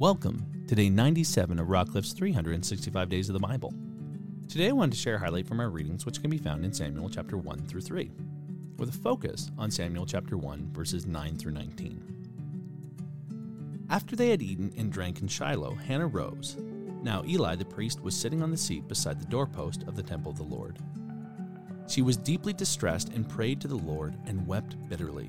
Welcome to day 97 of Rockcliffe's 365 Days of the Bible. Today I wanted to share a highlight from our readings, which can be found in Samuel chapter 1 through 3, with a focus on Samuel chapter 1, verses 9 through 19. After they had eaten and drank in Shiloh, Hannah rose. Now Eli the priest was sitting on the seat beside the doorpost of the temple of the Lord. She was deeply distressed and prayed to the Lord and wept bitterly.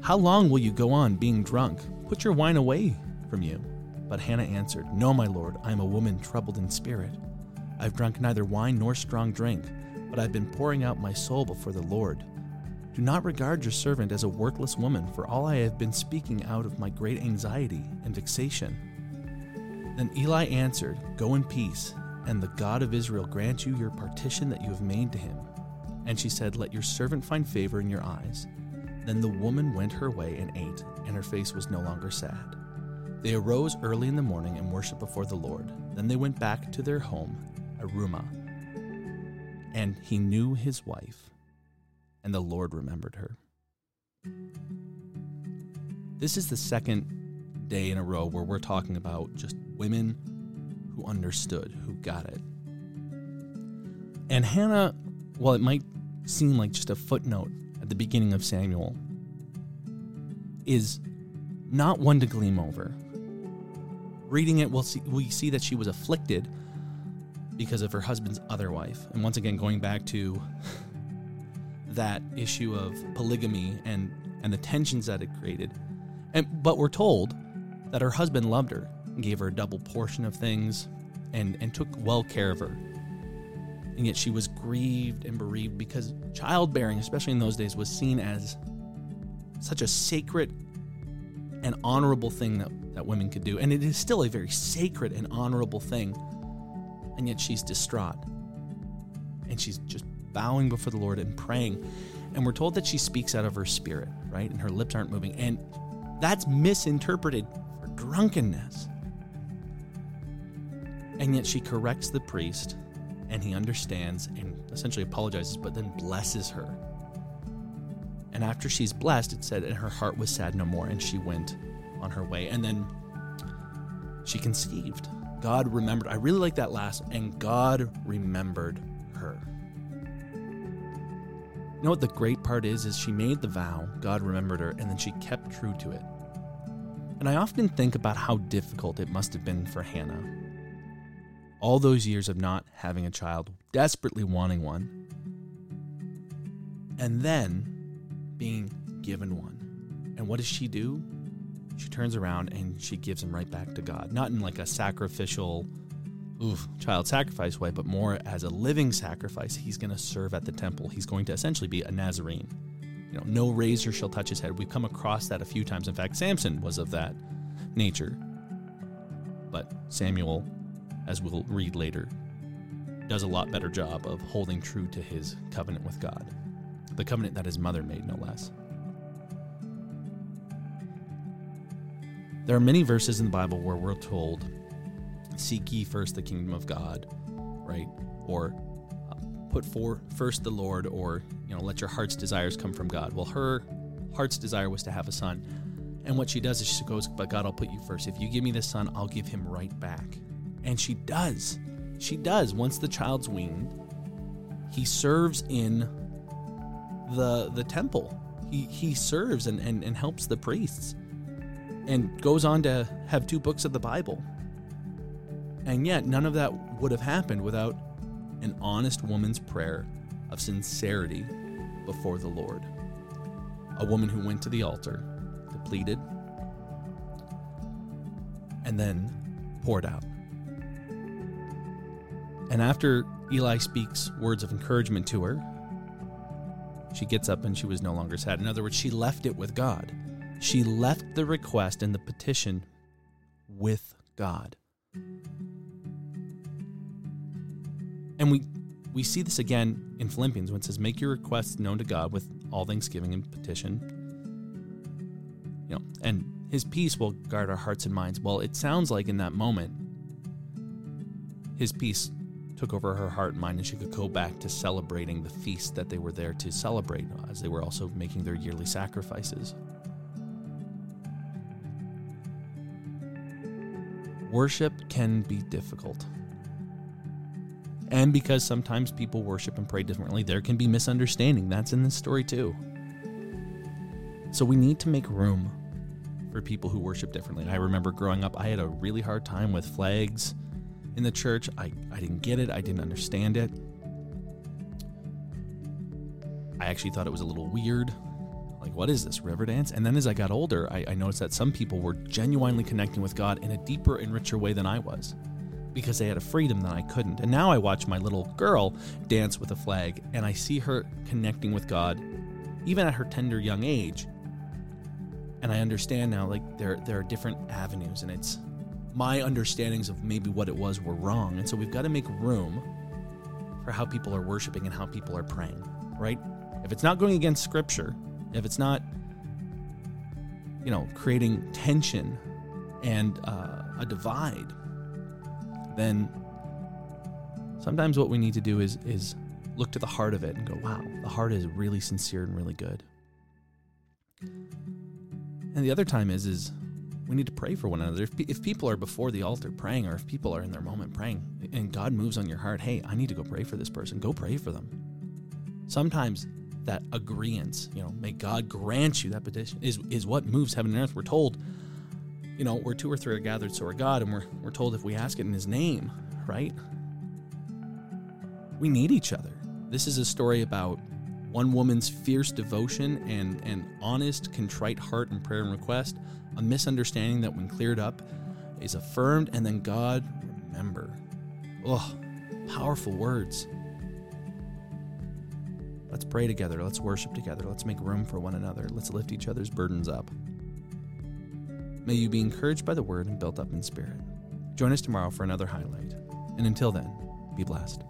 how long will you go on being drunk? Put your wine away from you. But Hannah answered, No, my lord, I am a woman troubled in spirit. I've drunk neither wine nor strong drink, but I've been pouring out my soul before the Lord. Do not regard your servant as a worthless woman, for all I have been speaking out of my great anxiety and vexation. Then Eli answered, Go in peace, and the God of Israel grant you your partition that you have made to him. And she said, Let your servant find favor in your eyes. Then the woman went her way and ate, and her face was no longer sad. They arose early in the morning and worshipped before the Lord. Then they went back to their home, at Ramah. And he knew his wife, and the Lord remembered her. This is the second day in a row where we're talking about just women who understood, who got it. And Hannah, while it might seem like just a footnote at the beginning of Samuel is not one to gleam over. Reading it, we'll see, we see that she was afflicted because of her husband's other wife. And once again, going back to that issue of polygamy and, and the tensions that it created. And, but we're told that her husband loved her gave her a double portion of things and, and took well care of her and yet she was grieved and bereaved because childbearing, especially in those days, was seen as such a sacred and honorable thing that, that women could do. And it is still a very sacred and honorable thing. And yet she's distraught. And she's just bowing before the Lord and praying. And we're told that she speaks out of her spirit, right? And her lips aren't moving. And that's misinterpreted for drunkenness. And yet she corrects the priest and he understands and essentially apologizes, but then blesses her. And after she's blessed, it said, and her heart was sad no more, and she went on her way. And then she conceived. God remembered. I really like that last, and God remembered her. You know what the great part is? Is she made the vow, God remembered her, and then she kept true to it. And I often think about how difficult it must have been for Hannah all those years of not having a child, desperately wanting one, and then being given one. And what does she do? She turns around and she gives him right back to God. Not in like a sacrificial, oof, child sacrifice way, but more as a living sacrifice. He's going to serve at the temple. He's going to essentially be a Nazarene. You know, no razor shall touch his head. We've come across that a few times. In fact, Samson was of that nature. But Samuel as we'll read later, does a lot better job of holding true to his covenant with God, the covenant that his mother made, no less. There are many verses in the Bible where we're told, Seek ye first the kingdom of God, right? Or put for first the Lord, or you know, let your heart's desires come from God. Well, her heart's desire was to have a son. And what she does is she goes, But God, I'll put you first. If you give me this son, I'll give him right back. And she does. She does. Once the child's weaned, he serves in the the temple. He he serves and, and, and helps the priests. And goes on to have two books of the Bible. And yet none of that would have happened without an honest woman's prayer of sincerity before the Lord. A woman who went to the altar, depleted, and then poured out. And after Eli speaks words of encouragement to her, she gets up and she was no longer sad. In other words, she left it with God. She left the request and the petition with God. And we we see this again in Philippians when it says, "Make your requests known to God with all thanksgiving and petition." You know, and His peace will guard our hearts and minds. Well, it sounds like in that moment, His peace took over her heart and mind, and she could go back to celebrating the feast that they were there to celebrate, as they were also making their yearly sacrifices. Worship can be difficult. And because sometimes people worship and pray differently, there can be misunderstanding. That's in this story too. So we need to make room for people who worship differently. I remember growing up, I had a really hard time with flags in the church. I, I didn't get it, I didn't understand it. I actually thought it was a little weird. Like, what is this, Riverdance? And then as I got older, I, I noticed that some people were genuinely connecting with God in a deeper and richer way than I was because they had a freedom that I couldn't. And now I watch my little girl dance with a flag and I see her connecting with God even at her tender young age. And I understand now like there there are different avenues and it's my understandings of maybe what it was were wrong. And so we've got to make room for how people are worshiping and how people are praying, right? If it's not going against scripture, if it's not you know, creating tension and uh, a divide, then sometimes what we need to do is is look to the heart of it and go, wow, the heart is really sincere and really good. And the other time is is we need to pray for one another. If, if people are before the altar praying, or if people are in their moment praying, and God moves on your heart, hey, I need to go pray for this person. Go pray for them. Sometimes that agreement, you know, may God grant you that petition, is is what moves heaven and earth. We're told you know, where two or three are gathered, so are God, and we're, we're told if we ask it in His name, right? We need each other. This is a story about one woman's fierce devotion and, and honest, contrite heart and prayer and request, a misunderstanding that, when cleared up, is affirmed, and then God, remember. Oh, powerful words. Let's pray together. Let's worship together. Let's make room for one another. Let's lift each other's burdens up. May you be encouraged by the word and built up in spirit. Join us tomorrow for another highlight. And until then, be blessed.